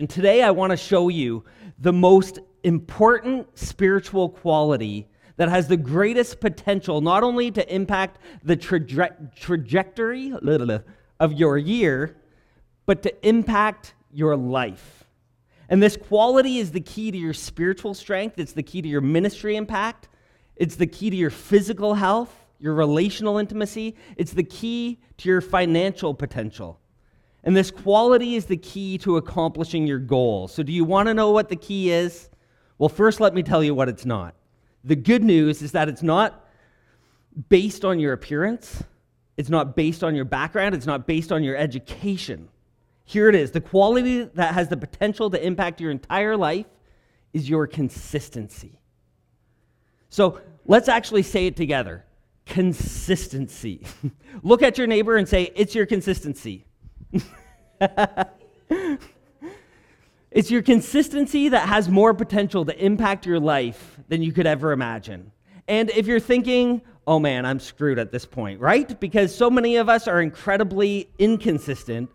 And today I want to show you the most important spiritual quality that has the greatest potential not only to impact the traje- trajectory of your year, but to impact your life. And this quality is the key to your spiritual strength, it's the key to your ministry impact, it's the key to your physical health, your relational intimacy, it's the key to your financial potential. And this quality is the key to accomplishing your goals. So, do you want to know what the key is? Well, first, let me tell you what it's not. The good news is that it's not based on your appearance, it's not based on your background, it's not based on your education. Here it is the quality that has the potential to impact your entire life is your consistency. So, let's actually say it together consistency. Look at your neighbor and say, It's your consistency. It's your consistency that has more potential to impact your life than you could ever imagine. And if you're thinking, oh man, I'm screwed at this point, right? Because so many of us are incredibly inconsistent.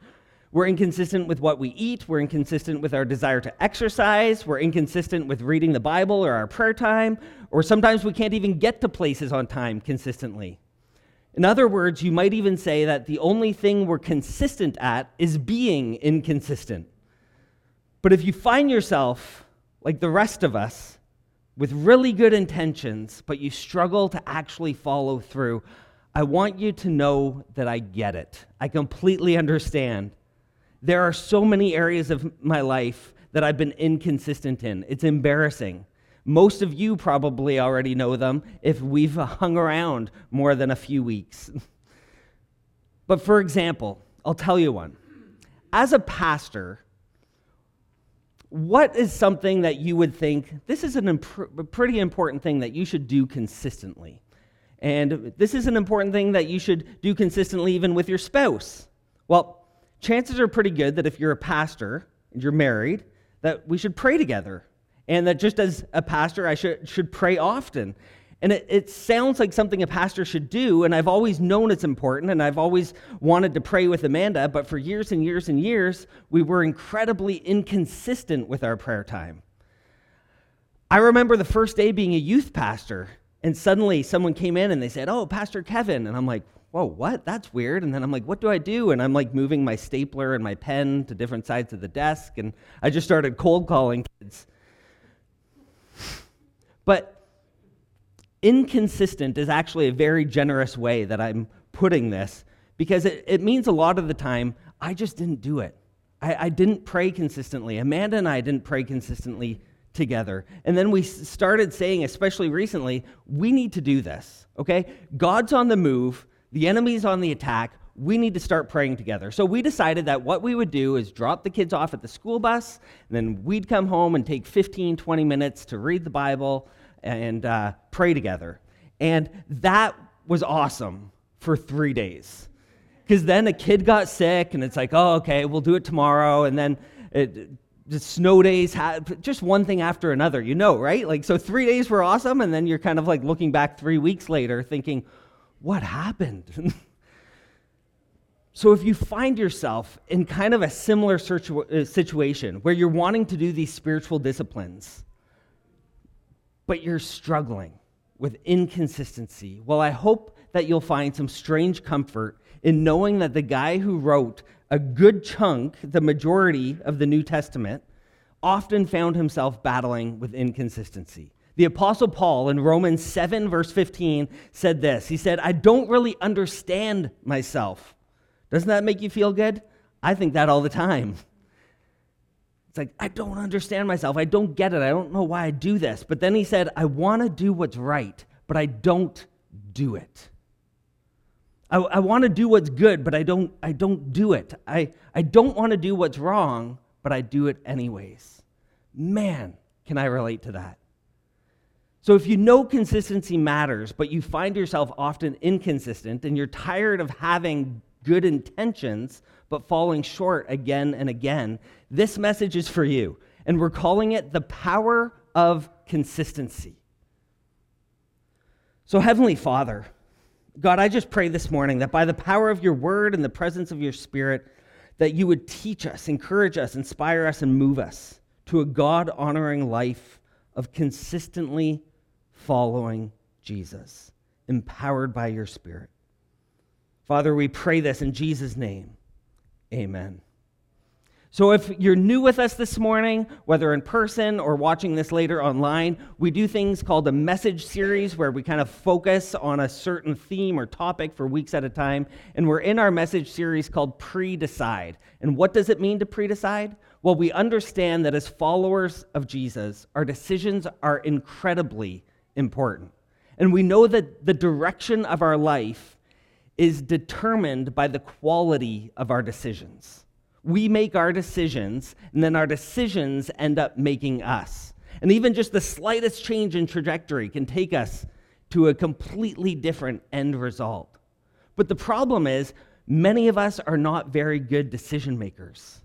We're inconsistent with what we eat. We're inconsistent with our desire to exercise. We're inconsistent with reading the Bible or our prayer time. Or sometimes we can't even get to places on time consistently. In other words, you might even say that the only thing we're consistent at is being inconsistent. But if you find yourself, like the rest of us, with really good intentions, but you struggle to actually follow through, I want you to know that I get it. I completely understand. There are so many areas of my life that I've been inconsistent in. It's embarrassing. Most of you probably already know them if we've hung around more than a few weeks. but for example, I'll tell you one. As a pastor, what is something that you would think this is imp- pretty important thing that you should do consistently? And this is an important thing that you should do consistently even with your spouse. Well, chances are pretty good that if you're a pastor and you're married, that we should pray together and that just as a pastor, I should, should pray often. And it, it, sounds like something a pastor should do, and I've always known it's important, and I've always wanted to pray with Amanda, but for years and years and years, we were incredibly inconsistent with our prayer time. I remember the first day being a youth pastor, and suddenly someone came in and they said, Oh, Pastor Kevin. And I'm like, Whoa, what? That's weird. And then I'm like, What do I do? And I'm like moving my stapler and my pen to different sides of the desk, and I just started cold calling kids. But inconsistent is actually a very generous way that I'm putting this because it, it means a lot of the time I just didn't do it. I, I didn't pray consistently. Amanda and I didn't pray consistently together. And then we started saying, especially recently, we need to do this, okay? God's on the move, the enemy's on the attack. We need to start praying together. So we decided that what we would do is drop the kids off at the school bus, and then we'd come home and take 15, 20 minutes to read the Bible and uh, pray together. And that was awesome for three days. Because then a kid got sick, and it's like, oh, okay, we'll do it tomorrow. And then it, the snow days, had, just one thing after another, you know, right? Like, so three days were awesome, and then you're kind of like looking back three weeks later thinking, what happened? so if you find yourself in kind of a similar uh, situation where you're wanting to do these spiritual disciplines, but you're struggling with inconsistency, well, I hope that you'll find some strange comfort in knowing that the guy who wrote a good chunk, the majority of the New Testament, often found himself battling with inconsistency. The Apostle Paul in Romans 7, verse 15, said this He said, I don't really understand myself. Doesn't that make you feel good? I think that all the time. It's like, I don't understand myself. I don't get it. I don't know why I do this. But then he said, I want to do what's right, but I don't do it. I, I want to do what's good, but I don't, I don't do it. I, I don't want to do what's wrong, but I do it anyways. Man, can I relate to that? So if you know consistency matters, but you find yourself often inconsistent and you're tired of having good intentions, but falling short again and again, this message is for you. And we're calling it the power of consistency. So, Heavenly Father, God, I just pray this morning that by the power of your word and the presence of your spirit, that you would teach us, encourage us, inspire us, and move us to a God honoring life of consistently following Jesus, empowered by your Spirit. Father, we pray this in Jesus' name. Amen. So, if you're new with us this morning, whether in person or watching this later online, we do things called a message series where we kind of focus on a certain theme or topic for weeks at a time. And we're in our message series called Pre Decide. And what does it mean to pre decide? Well, we understand that as followers of Jesus, our decisions are incredibly important. And we know that the direction of our life is determined by the quality of our decisions we make our decisions, and then our decisions end up making us. And even just the slightest change in trajectory can take us to a completely different end result. But the problem is, many of us are not very good decision makers.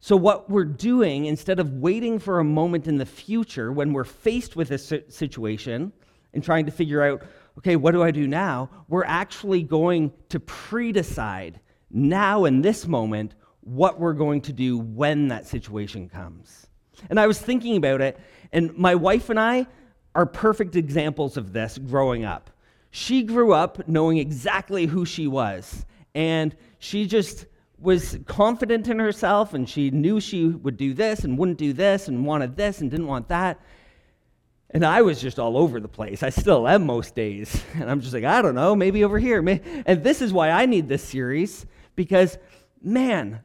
So, what we're doing, instead of waiting for a moment in the future when we're faced with a situation and trying to figure out, okay, what do I do now? We're actually going to pre decide now in this moment what we're going to do when that situation comes. And I was thinking about it, and my wife and I are perfect examples of this growing up. She grew up knowing exactly who she was, and she just was confident in herself, and she knew she would do this and wouldn't do this, and wanted this and didn't want that. And I was just all over the place. I still am most days. And I'm just like, I don't know, maybe over here. And this is why I need this series, because man,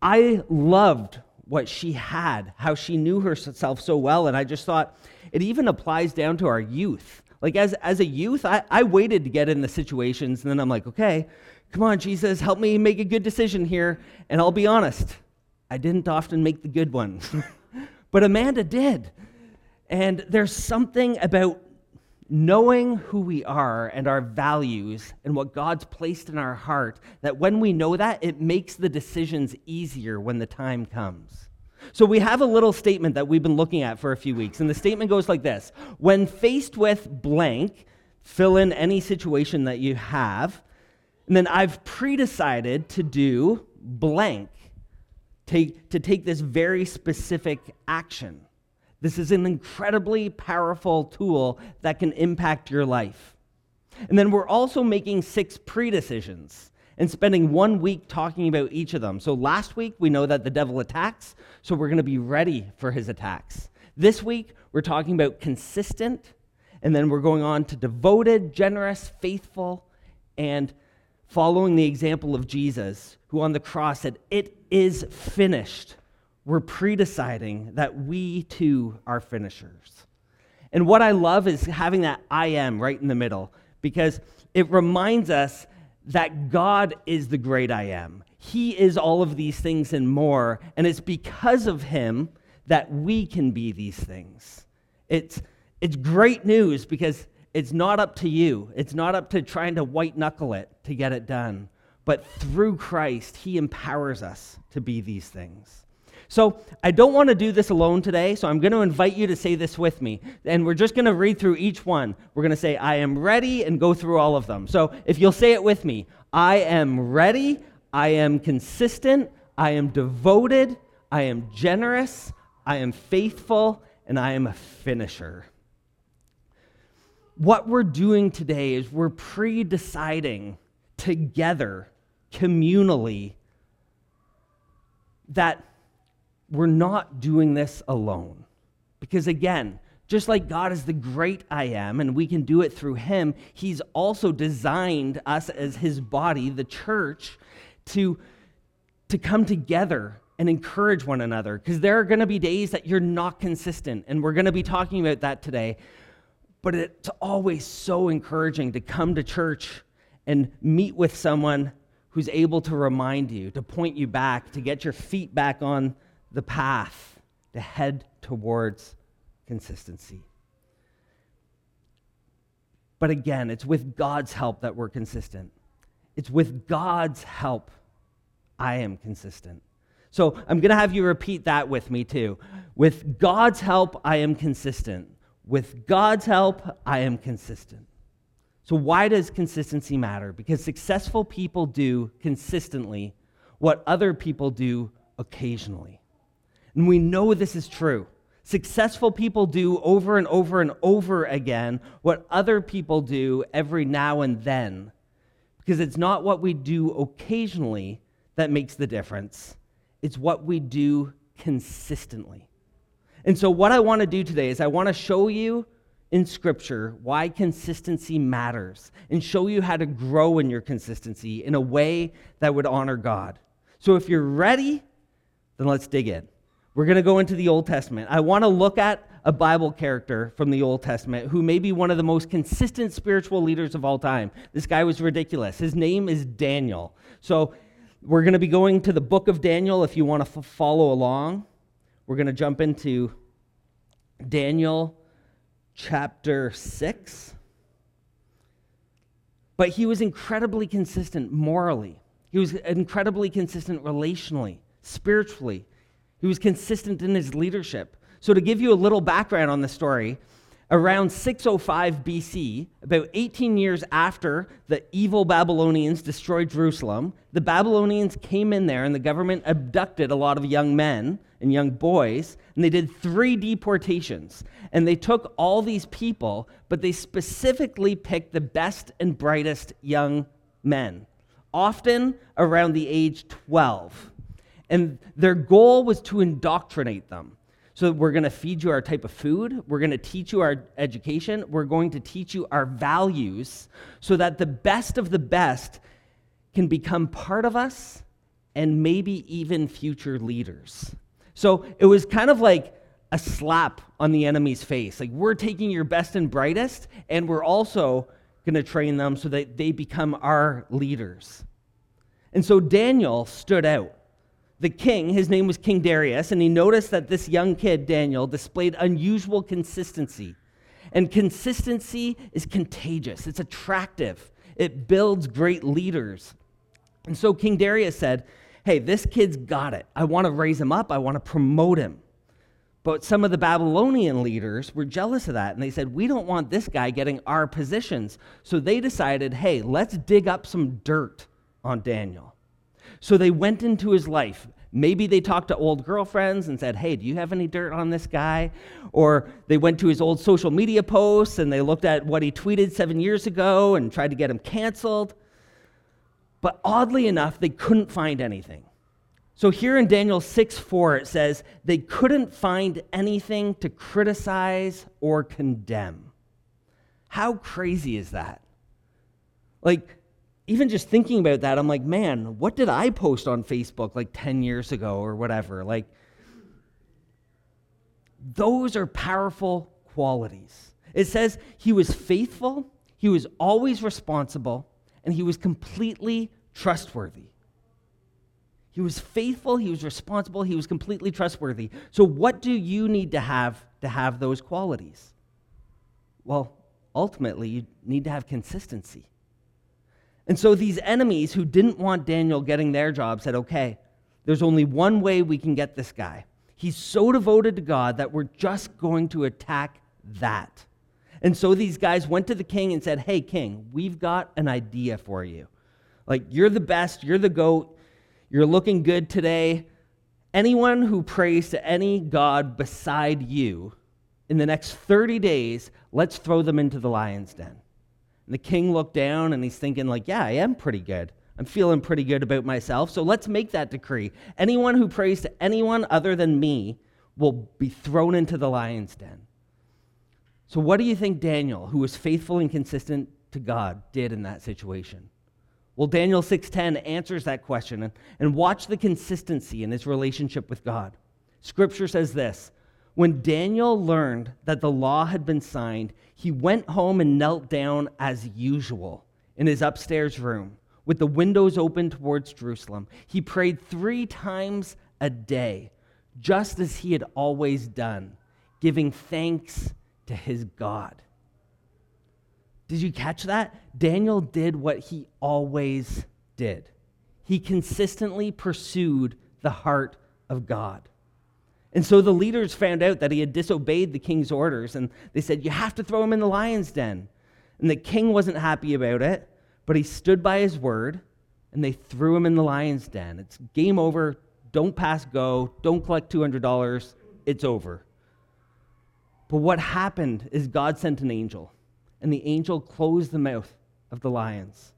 I loved what she had, how she knew herself so well. And I just thought it even applies down to our youth. Like, as, as a youth, I, I waited to get in the situations, and then I'm like, okay, come on, Jesus, help me make a good decision here. And I'll be honest, I didn't often make the good one, but Amanda did. And there's something about knowing who we are and our values and what God's placed in our heart, that when we know that, it makes the decisions easier when the time comes. So we have a little statement that we've been looking at for a few weeks, and the statement goes like this When faced with blank, fill in any situation that you have, and then I've pre decided to do blank, take, to take this very specific action. This is an incredibly powerful tool that can impact your life. And then we're also making six pre decisions and spending one week talking about each of them. So last week, we know that the devil attacks, so we're going to be ready for his attacks. This week, we're talking about consistent, and then we're going on to devoted, generous, faithful, and following the example of Jesus, who on the cross said, It is finished we're pre-deciding that we too are finishers. And what I love is having that I am right in the middle because it reminds us that God is the great I am. He is all of these things and more, and it's because of him that we can be these things. It's, it's great news because it's not up to you. It's not up to trying to white knuckle it to get it done. But through Christ, he empowers us to be these things. So I don't want to do this alone today, so I'm going to invite you to say this with me. And we're just going to read through each one. We're going to say, I am ready, and go through all of them. So if you'll say it with me I am ready, I am consistent, I am devoted, I am generous, I am faithful, and I am a finisher. What we're doing today is we're pre deciding together, communally, that we're not doing this alone. Because again, just like God is the great I am, and we can do it through Him, He's also designed us as His body, the church, to, to come together and encourage one another. Because there are going to be days that you're not consistent, and we're going to be talking about that today. But it's always so encouraging to come to church and meet with someone who's able to remind you, to point you back, to get your feet back on the path to head towards consistency. But again, it's with God's help that we're consistent. It's with God's help I am consistent. So I'm going to have you repeat that with me too. With God's help, I am consistent. With God's help, I am consistent. So, why does consistency matter? Because successful people do consistently what other people do occasionally. And we know this is true. Successful people do over and over and over again what other people do every now and then. Because it's not what we do occasionally that makes the difference, it's what we do consistently. And so, what I want to do today is I want to show you in Scripture why consistency matters and show you how to grow in your consistency in a way that would honor God. So, if you're ready, then let's dig in. We're going to go into the Old Testament. I want to look at a Bible character from the Old Testament who may be one of the most consistent spiritual leaders of all time. This guy was ridiculous. His name is Daniel. So we're going to be going to the book of Daniel if you want to f- follow along. We're going to jump into Daniel chapter 6. But he was incredibly consistent morally, he was incredibly consistent relationally, spiritually. He was consistent in his leadership. So, to give you a little background on the story, around 605 BC, about 18 years after the evil Babylonians destroyed Jerusalem, the Babylonians came in there and the government abducted a lot of young men and young boys, and they did three deportations. And they took all these people, but they specifically picked the best and brightest young men, often around the age 12. And their goal was to indoctrinate them. So we're going to feed you our type of food. We're going to teach you our education. We're going to teach you our values so that the best of the best can become part of us and maybe even future leaders. So it was kind of like a slap on the enemy's face. Like, we're taking your best and brightest, and we're also going to train them so that they become our leaders. And so Daniel stood out the king, his name was King Darius, and he noticed that this young kid, Daniel, displayed unusual consistency. And consistency is contagious, it's attractive, it builds great leaders. And so King Darius said, Hey, this kid's got it. I want to raise him up, I want to promote him. But some of the Babylonian leaders were jealous of that, and they said, We don't want this guy getting our positions. So they decided, Hey, let's dig up some dirt on Daniel. So they went into his life. Maybe they talked to old girlfriends and said, Hey, do you have any dirt on this guy? Or they went to his old social media posts and they looked at what he tweeted seven years ago and tried to get him canceled. But oddly enough, they couldn't find anything. So here in Daniel 6 4, it says, They couldn't find anything to criticize or condemn. How crazy is that? Like, even just thinking about that, I'm like, man, what did I post on Facebook like 10 years ago or whatever? Like, those are powerful qualities. It says he was faithful, he was always responsible, and he was completely trustworthy. He was faithful, he was responsible, he was completely trustworthy. So, what do you need to have to have those qualities? Well, ultimately, you need to have consistency. And so these enemies who didn't want Daniel getting their job said, okay, there's only one way we can get this guy. He's so devoted to God that we're just going to attack that. And so these guys went to the king and said, hey, king, we've got an idea for you. Like, you're the best, you're the goat, you're looking good today. Anyone who prays to any God beside you in the next 30 days, let's throw them into the lion's den. And the king looked down and he's thinking, like, yeah, I am pretty good. I'm feeling pretty good about myself. So let's make that decree. Anyone who prays to anyone other than me will be thrown into the lion's den. So, what do you think Daniel, who was faithful and consistent to God, did in that situation? Well, Daniel 6:10 answers that question and, and watch the consistency in his relationship with God. Scripture says this when Daniel learned that the law had been signed, he went home and knelt down as usual in his upstairs room with the windows open towards Jerusalem. He prayed three times a day, just as he had always done, giving thanks to his God. Did you catch that? Daniel did what he always did. He consistently pursued the heart of God. And so the leaders found out that he had disobeyed the king's orders, and they said, You have to throw him in the lion's den. And the king wasn't happy about it, but he stood by his word, and they threw him in the lion's den. It's game over. Don't pass go. Don't collect $200. It's over. But what happened is God sent an angel, and the angel closed the mouth of the lions.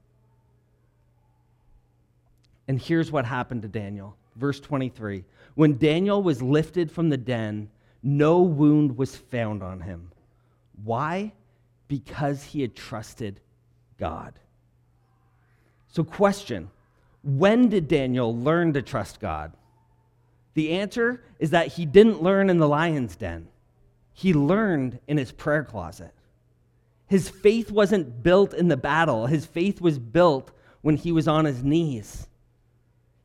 And here's what happened to Daniel. Verse 23 When Daniel was lifted from the den, no wound was found on him. Why? Because he had trusted God. So, question When did Daniel learn to trust God? The answer is that he didn't learn in the lion's den, he learned in his prayer closet. His faith wasn't built in the battle, his faith was built when he was on his knees.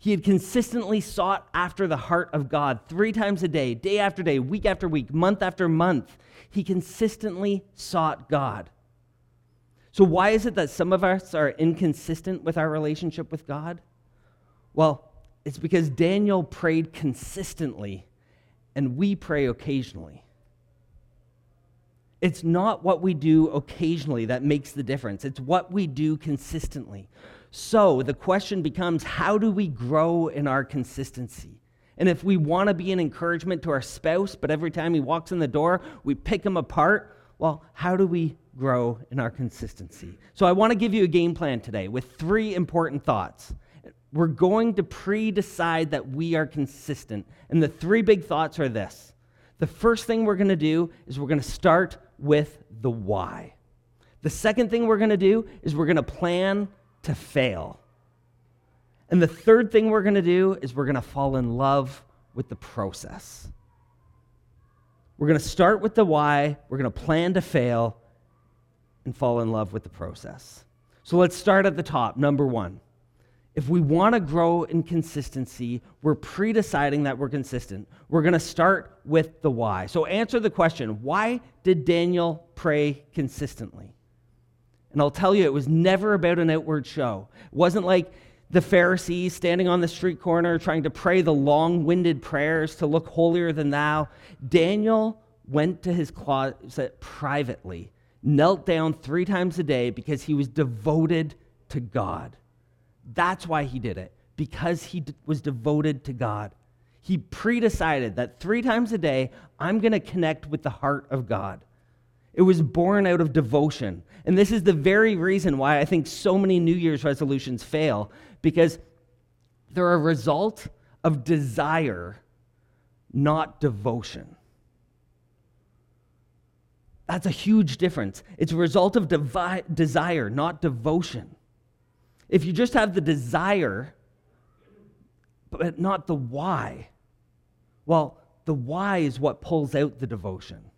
He had consistently sought after the heart of God three times a day, day after day, week after week, month after month. He consistently sought God. So, why is it that some of us are inconsistent with our relationship with God? Well, it's because Daniel prayed consistently and we pray occasionally. It's not what we do occasionally that makes the difference, it's what we do consistently. So the question becomes how do we grow in our consistency? And if we want to be an encouragement to our spouse, but every time he walks in the door, we pick him apart, well, how do we grow in our consistency? So I want to give you a game plan today with three important thoughts. We're going to pre decide that we are consistent. And the three big thoughts are this. The first thing we're going to do is we're going to start with the why. The second thing we're going to do is we're going to plan to fail. And the third thing we're going to do is we're going to fall in love with the process. We're going to start with the why, we're going to plan to fail, and fall in love with the process. So let's start at the top. Number one. If we want to grow in consistency, we're pre deciding that we're consistent. We're going to start with the why. So answer the question why did Daniel pray consistently? And I'll tell you, it was never about an outward show. It wasn't like the Pharisees standing on the street corner trying to pray the long winded prayers to look holier than thou. Daniel went to his closet privately, knelt down three times a day because he was devoted to God. That's why he did it, because he was devoted to God. He pre decided that three times a day, I'm going to connect with the heart of God. It was born out of devotion. And this is the very reason why I think so many New Year's resolutions fail, because they're a result of desire, not devotion. That's a huge difference. It's a result of devi- desire, not devotion. If you just have the desire, but not the why, well, the why is what pulls out the devotion.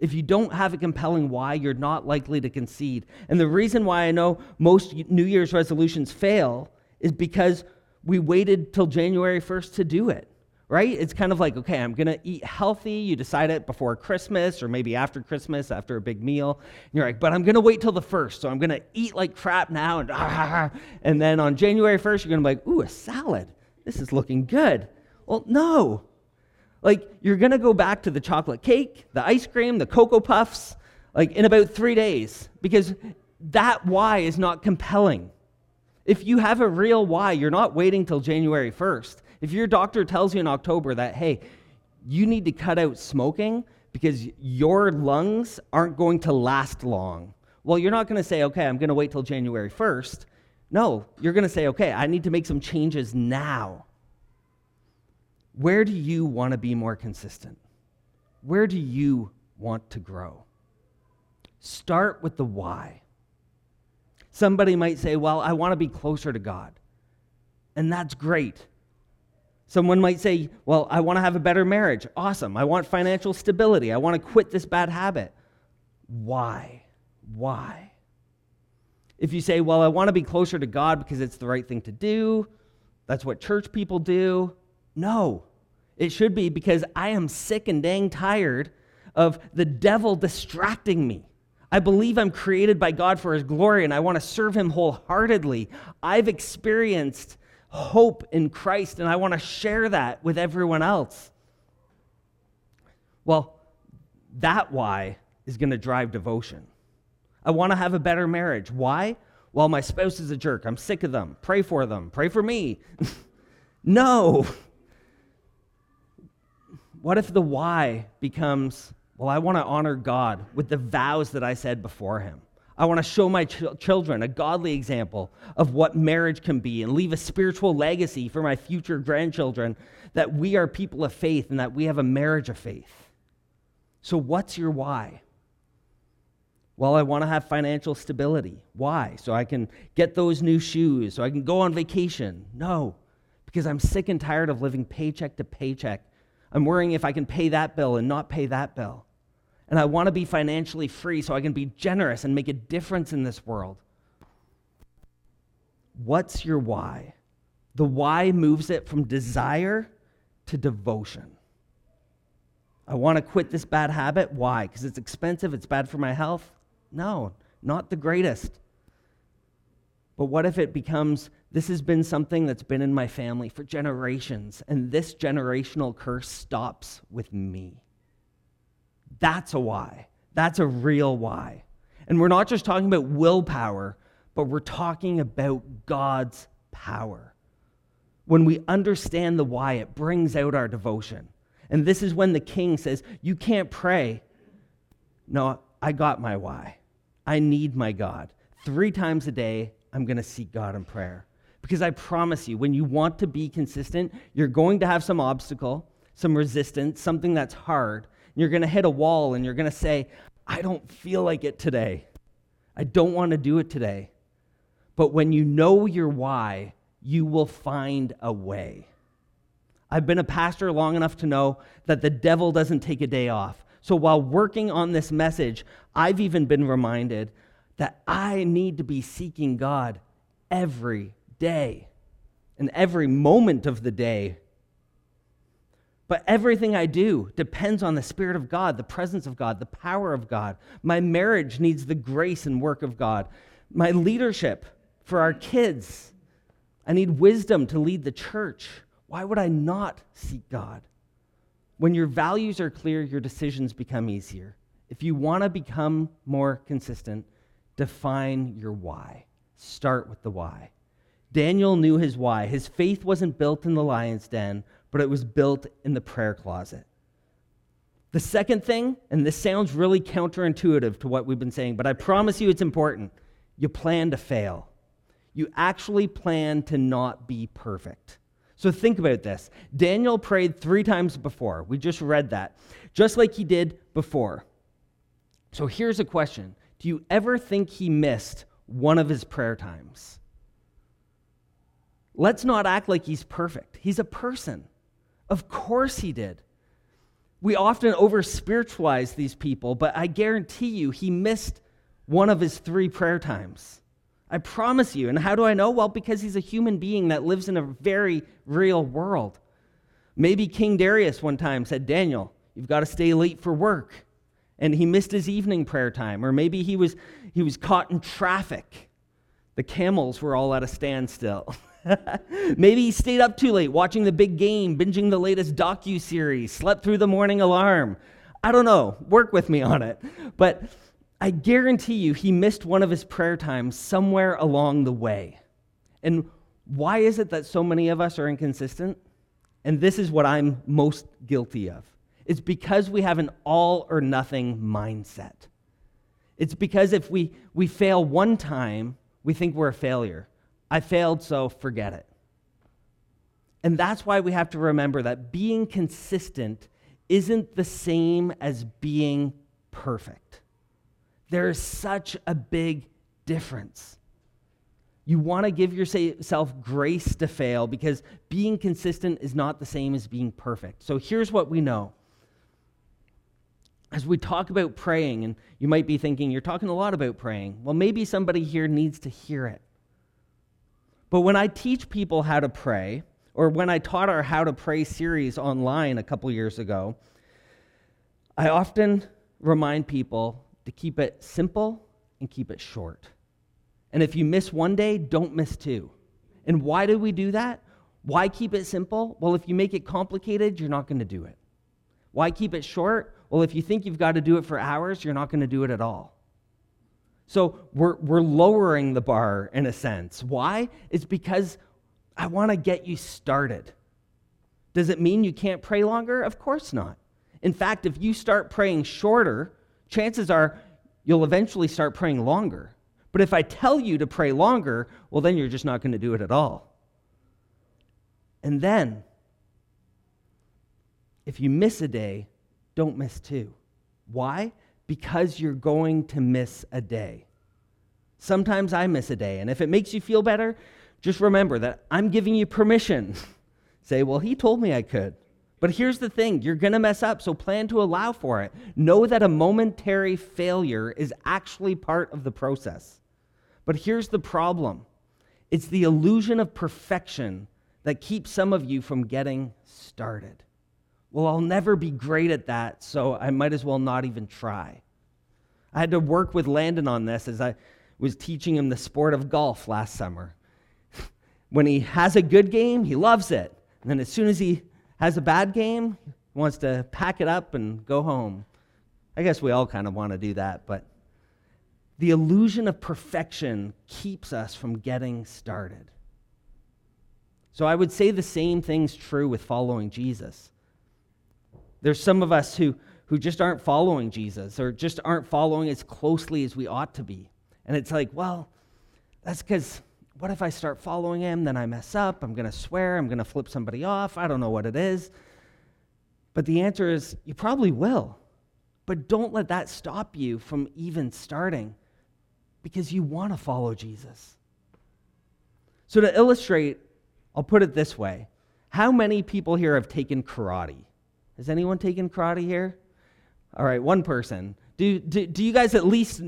If you don't have a compelling why, you're not likely to concede. And the reason why I know most New Year's resolutions fail is because we waited till January 1st to do it, right? It's kind of like, okay, I'm going to eat healthy. You decide it before Christmas or maybe after Christmas, after a big meal. And you're like, but I'm going to wait till the 1st. So I'm going to eat like crap now. And, ah, and then on January 1st, you're going to be like, ooh, a salad. This is looking good. Well, no. Like, you're going to go back to the chocolate cake, the ice cream, the Cocoa Puffs, like in about three days, because that why is not compelling. If you have a real why, you're not waiting till January 1st. If your doctor tells you in October that, hey, you need to cut out smoking because your lungs aren't going to last long, well, you're not going to say, okay, I'm going to wait till January 1st. No, you're going to say, okay, I need to make some changes now. Where do you want to be more consistent? Where do you want to grow? Start with the why. Somebody might say, Well, I want to be closer to God. And that's great. Someone might say, Well, I want to have a better marriage. Awesome. I want financial stability. I want to quit this bad habit. Why? Why? If you say, Well, I want to be closer to God because it's the right thing to do, that's what church people do, no. It should be because I am sick and dang tired of the devil distracting me. I believe I'm created by God for his glory and I want to serve him wholeheartedly. I've experienced hope in Christ and I want to share that with everyone else. Well, that why is going to drive devotion. I want to have a better marriage. Why? Well, my spouse is a jerk. I'm sick of them. Pray for them. Pray for me. no. What if the why becomes, well, I want to honor God with the vows that I said before Him? I want to show my ch- children a godly example of what marriage can be and leave a spiritual legacy for my future grandchildren that we are people of faith and that we have a marriage of faith. So, what's your why? Well, I want to have financial stability. Why? So I can get those new shoes, so I can go on vacation. No, because I'm sick and tired of living paycheck to paycheck. I'm worrying if I can pay that bill and not pay that bill. And I want to be financially free so I can be generous and make a difference in this world. What's your why? The why moves it from desire to devotion. I want to quit this bad habit. Why? Because it's expensive, it's bad for my health. No, not the greatest. But what if it becomes this has been something that's been in my family for generations, and this generational curse stops with me? That's a why. That's a real why. And we're not just talking about willpower, but we're talking about God's power. When we understand the why, it brings out our devotion. And this is when the king says, You can't pray. No, I got my why. I need my God. Three times a day, I'm going to seek God in prayer. Because I promise you, when you want to be consistent, you're going to have some obstacle, some resistance, something that's hard. You're going to hit a wall and you're going to say, I don't feel like it today. I don't want to do it today. But when you know your why, you will find a way. I've been a pastor long enough to know that the devil doesn't take a day off. So while working on this message, I've even been reminded that I need to be seeking God every day and every moment of the day. But everything I do depends on the Spirit of God, the presence of God, the power of God. My marriage needs the grace and work of God. My leadership for our kids, I need wisdom to lead the church. Why would I not seek God? When your values are clear, your decisions become easier. If you want to become more consistent, define your why. Start with the why. Daniel knew his why. His faith wasn't built in the lion's den, but it was built in the prayer closet. The second thing, and this sounds really counterintuitive to what we've been saying, but I promise you it's important. You plan to fail. You actually plan to not be perfect. So think about this. Daniel prayed three times before. We just read that, just like he did before. So here's a question Do you ever think he missed one of his prayer times? Let's not act like he's perfect. He's a person. Of course he did. We often over spiritualize these people, but I guarantee you he missed one of his three prayer times. I promise you. And how do I know? Well, because he's a human being that lives in a very real world. Maybe King Darius one time said, Daniel, you've got to stay late for work. And he missed his evening prayer time. Or maybe he was, he was caught in traffic. The camels were all at a standstill. maybe he stayed up too late watching the big game, binging the latest docu series, slept through the morning alarm. I don't know. Work with me on it. But I guarantee you he missed one of his prayer times somewhere along the way. And why is it that so many of us are inconsistent? And this is what I'm most guilty of. It's because we have an all or nothing mindset. It's because if we, we fail one time, we think we're a failure. I failed, so forget it. And that's why we have to remember that being consistent isn't the same as being perfect. There is such a big difference. You want to give yourself grace to fail because being consistent is not the same as being perfect. So here's what we know. As we talk about praying, and you might be thinking, you're talking a lot about praying. Well, maybe somebody here needs to hear it. But when I teach people how to pray, or when I taught our How to Pray series online a couple years ago, I often remind people to keep it simple and keep it short. And if you miss one day, don't miss two. And why do we do that? Why keep it simple? Well, if you make it complicated, you're not going to do it. Why keep it short? Well, if you think you've got to do it for hours, you're not going to do it at all. So we're, we're lowering the bar in a sense. Why? It's because I want to get you started. Does it mean you can't pray longer? Of course not. In fact, if you start praying shorter, chances are you'll eventually start praying longer. But if I tell you to pray longer, well, then you're just not going to do it at all. And then, if you miss a day, don't miss two. Why? because you're going to miss a day. Sometimes I miss a day, and if it makes you feel better, just remember that I'm giving you permission. Say, well, he told me I could. But here's the thing you're going to mess up, so plan to allow for it. Know that a momentary failure is actually part of the process. But here's the problem it's the illusion of perfection that keeps some of you from getting started. Well, I'll never be great at that, so I might as well not even try. I had to work with Landon on this as I was teaching him the sport of golf last summer. when he has a good game, he loves it. And then as soon as he has a bad game, he wants to pack it up and go home. I guess we all kind of want to do that, but the illusion of perfection keeps us from getting started. So I would say the same thing's true with following Jesus. There's some of us who, who just aren't following Jesus or just aren't following as closely as we ought to be. And it's like, well, that's because what if I start following him? Then I mess up. I'm going to swear. I'm going to flip somebody off. I don't know what it is. But the answer is you probably will. But don't let that stop you from even starting because you want to follow Jesus. So, to illustrate, I'll put it this way How many people here have taken karate? Has anyone taken karate here? All right, one person. Do, do, do you guys at least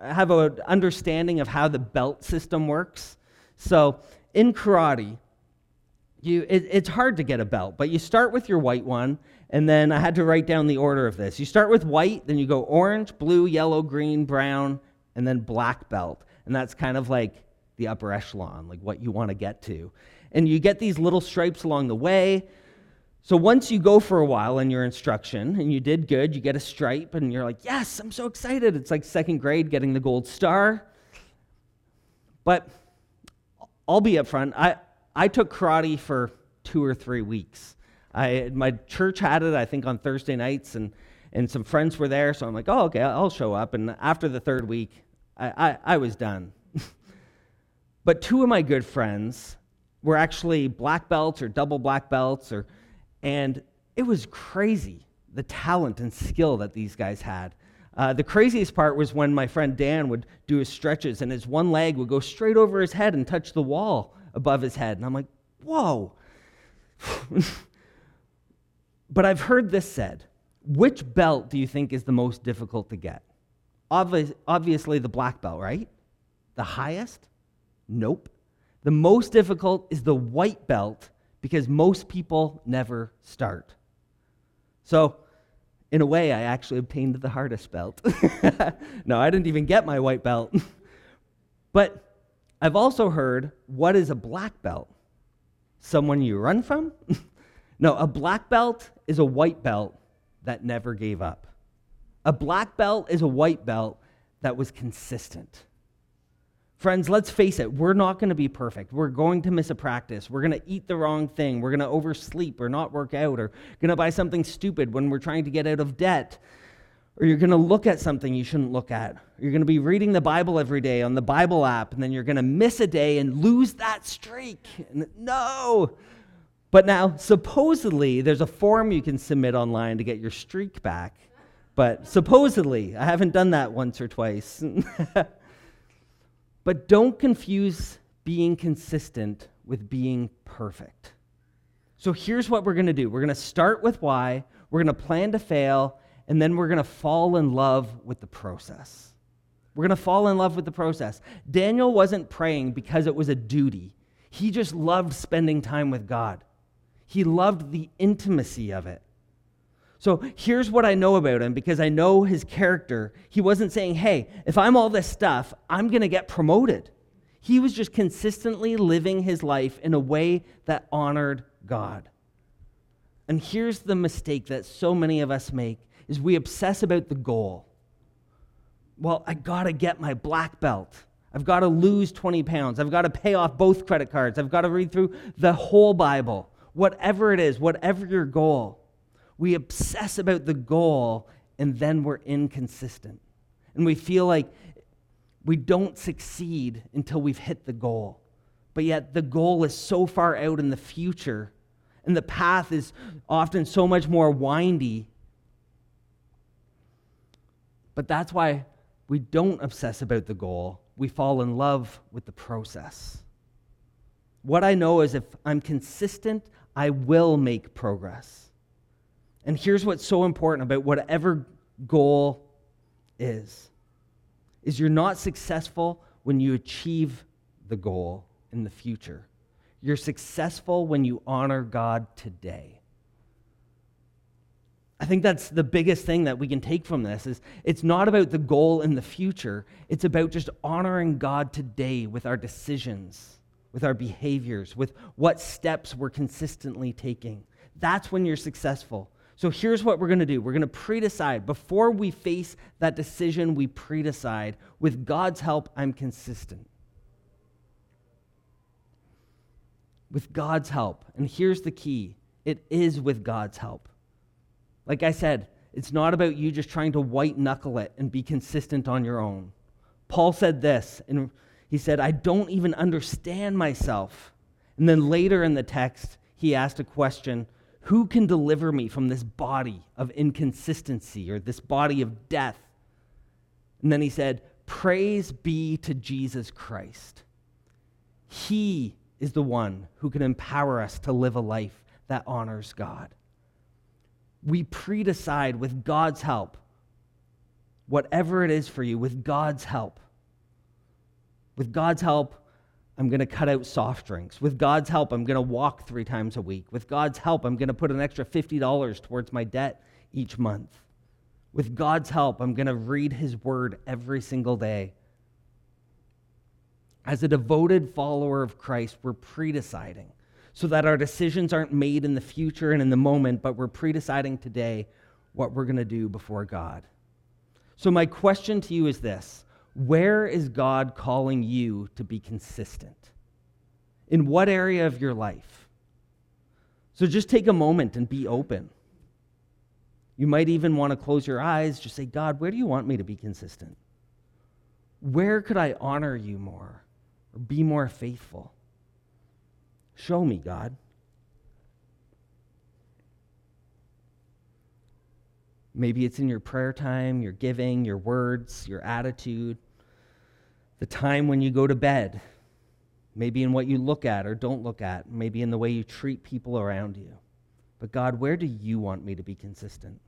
have an understanding of how the belt system works? So, in karate, you, it, it's hard to get a belt, but you start with your white one, and then I had to write down the order of this. You start with white, then you go orange, blue, yellow, green, brown, and then black belt. And that's kind of like the upper echelon, like what you want to get to. And you get these little stripes along the way. So once you go for a while in your instruction and you did good, you get a stripe and you're like, yes, I'm so excited. It's like second grade getting the gold star. But I'll be upfront. I, I took karate for two or three weeks. I, my church had it, I think, on Thursday nights, and, and some friends were there. So I'm like, oh, okay, I'll show up. And after the third week, I, I, I was done. but two of my good friends were actually black belts or double black belts or and it was crazy the talent and skill that these guys had. Uh, the craziest part was when my friend Dan would do his stretches and his one leg would go straight over his head and touch the wall above his head. And I'm like, whoa. but I've heard this said which belt do you think is the most difficult to get? Obvi- obviously, the black belt, right? The highest? Nope. The most difficult is the white belt because most people never start. So, in a way, I actually obtained the hardest belt. no, I didn't even get my white belt. but I've also heard what is a black belt? Someone you run from? no, a black belt is a white belt that never gave up. A black belt is a white belt that was consistent. Friends, let's face it, we're not going to be perfect. We're going to miss a practice. We're going to eat the wrong thing. We're going to oversleep or not work out or going to buy something stupid when we're trying to get out of debt. Or you're going to look at something you shouldn't look at. You're going to be reading the Bible every day on the Bible app, and then you're going to miss a day and lose that streak. No! But now, supposedly, there's a form you can submit online to get your streak back. But supposedly, I haven't done that once or twice. But don't confuse being consistent with being perfect. So here's what we're going to do we're going to start with why, we're going to plan to fail, and then we're going to fall in love with the process. We're going to fall in love with the process. Daniel wasn't praying because it was a duty, he just loved spending time with God. He loved the intimacy of it. So here's what I know about him because I know his character. He wasn't saying, hey, if I'm all this stuff, I'm going to get promoted. He was just consistently living his life in a way that honored God. And here's the mistake that so many of us make is we obsess about the goal. well, I got to get my black belt. I've got to lose 20 pounds. I've got to pay off both credit cards. I've got to read through the whole Bible. Whatever it is, whatever your goal, we obsess about the goal and then we're inconsistent. And we feel like we don't succeed until we've hit the goal. But yet the goal is so far out in the future, and the path is often so much more windy. But that's why we don't obsess about the goal. We fall in love with the process. What I know is if I'm consistent, I will make progress. And here's what's so important about whatever goal is is you're not successful when you achieve the goal in the future. You're successful when you honor God today. I think that's the biggest thing that we can take from this is it's not about the goal in the future. It's about just honoring God today with our decisions, with our behaviors, with what steps we're consistently taking. That's when you're successful. So here's what we're going to do. We're going to pre-decide before we face that decision we pre-decide with God's help I'm consistent. With God's help. And here's the key. It is with God's help. Like I said, it's not about you just trying to white knuckle it and be consistent on your own. Paul said this, and he said, I don't even understand myself. And then later in the text, he asked a question Who can deliver me from this body of inconsistency or this body of death? And then he said, Praise be to Jesus Christ. He is the one who can empower us to live a life that honors God we pre decide with God's help, whatever it is for you, with God's help. With God's help, I'm going to cut out soft drinks. With God's help, I'm going to walk three times a week. With God's help, I'm going to put an extra $50 towards my debt each month. With God's help, I'm going to read His Word every single day. As a devoted follower of Christ, we're pre deciding so that our decisions aren't made in the future and in the moment, but we're pre deciding today what we're going to do before God. So, my question to you is this Where is God calling you to be consistent? In what area of your life? So, just take a moment and be open. You might even want to close your eyes, just say, God, where do you want me to be consistent? Where could I honor you more or be more faithful? Show me, God. Maybe it's in your prayer time, your giving, your words, your attitude, the time when you go to bed, maybe in what you look at or don't look at, maybe in the way you treat people around you. But God, where do you want me to be consistent?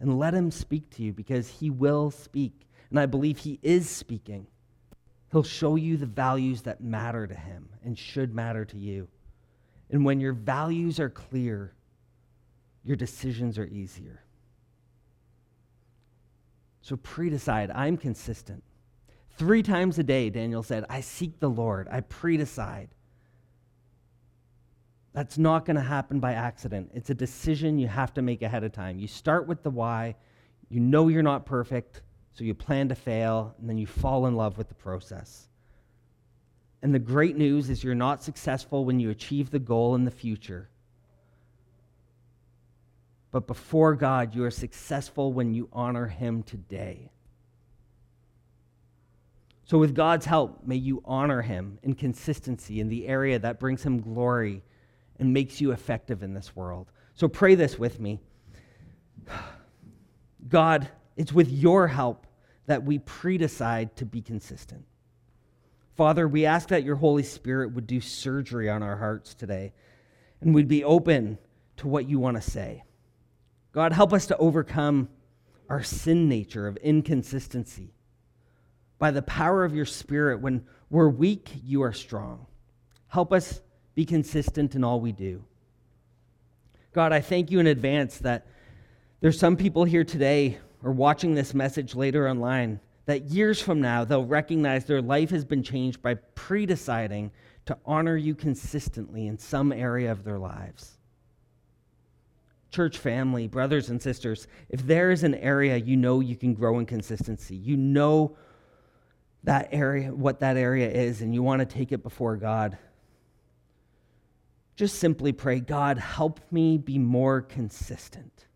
And let Him speak to you because He will speak. And I believe He is speaking. He'll show you the values that matter to him and should matter to you. And when your values are clear, your decisions are easier. So pre decide. I'm consistent. Three times a day, Daniel said, I seek the Lord. I pre decide. That's not going to happen by accident. It's a decision you have to make ahead of time. You start with the why. You know you're not perfect. So you plan to fail, and then you fall in love with the process. And the great news is you're not successful when you achieve the goal in the future. But before God, you are successful when you honor Him today. So, with God's help, may you honor Him in consistency in the area that brings Him glory and makes you effective in this world. So, pray this with me God, it's with your help that we predecide to be consistent. Father, we ask that your Holy Spirit would do surgery on our hearts today and we'd be open to what you want to say. God, help us to overcome our sin nature of inconsistency. By the power of your Spirit, when we're weak, you are strong. Help us be consistent in all we do. God, I thank you in advance that there's some people here today or watching this message later online that years from now they'll recognize their life has been changed by pre deciding to honor you consistently in some area of their lives. Church family, brothers and sisters, if there is an area you know you can grow in consistency, you know that area, what that area is, and you want to take it before God, just simply pray, God, help me be more consistent.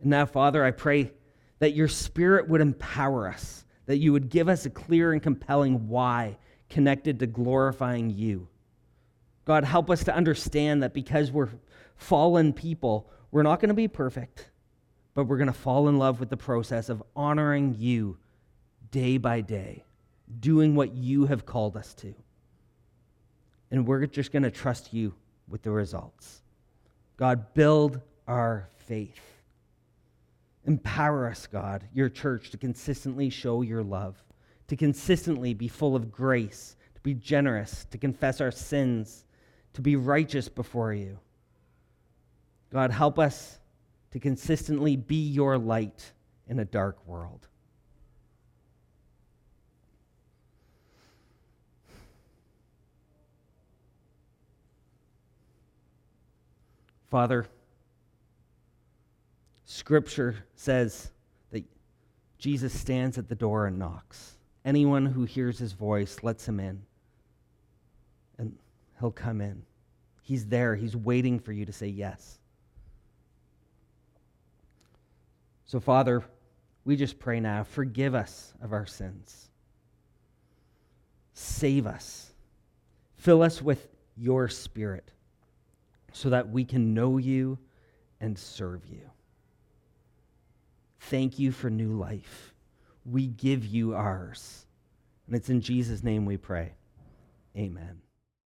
And now, Father, I pray that your Spirit would empower us, that you would give us a clear and compelling why connected to glorifying you. God, help us to understand that because we're fallen people, we're not going to be perfect, but we're going to fall in love with the process of honoring you day by day, doing what you have called us to. And we're just going to trust you with the results. God, build our faith. Empower us, God, your church, to consistently show your love, to consistently be full of grace, to be generous, to confess our sins, to be righteous before you. God, help us to consistently be your light in a dark world. Father, Scripture says that Jesus stands at the door and knocks. Anyone who hears his voice lets him in, he'll come in. He's there, he's waiting for you to say yes. So, Father, we just pray now forgive us of our sins, save us, fill us with your spirit so that we can know you and serve you. Thank you for new life. We give you ours. And it's in Jesus' name we pray. Amen.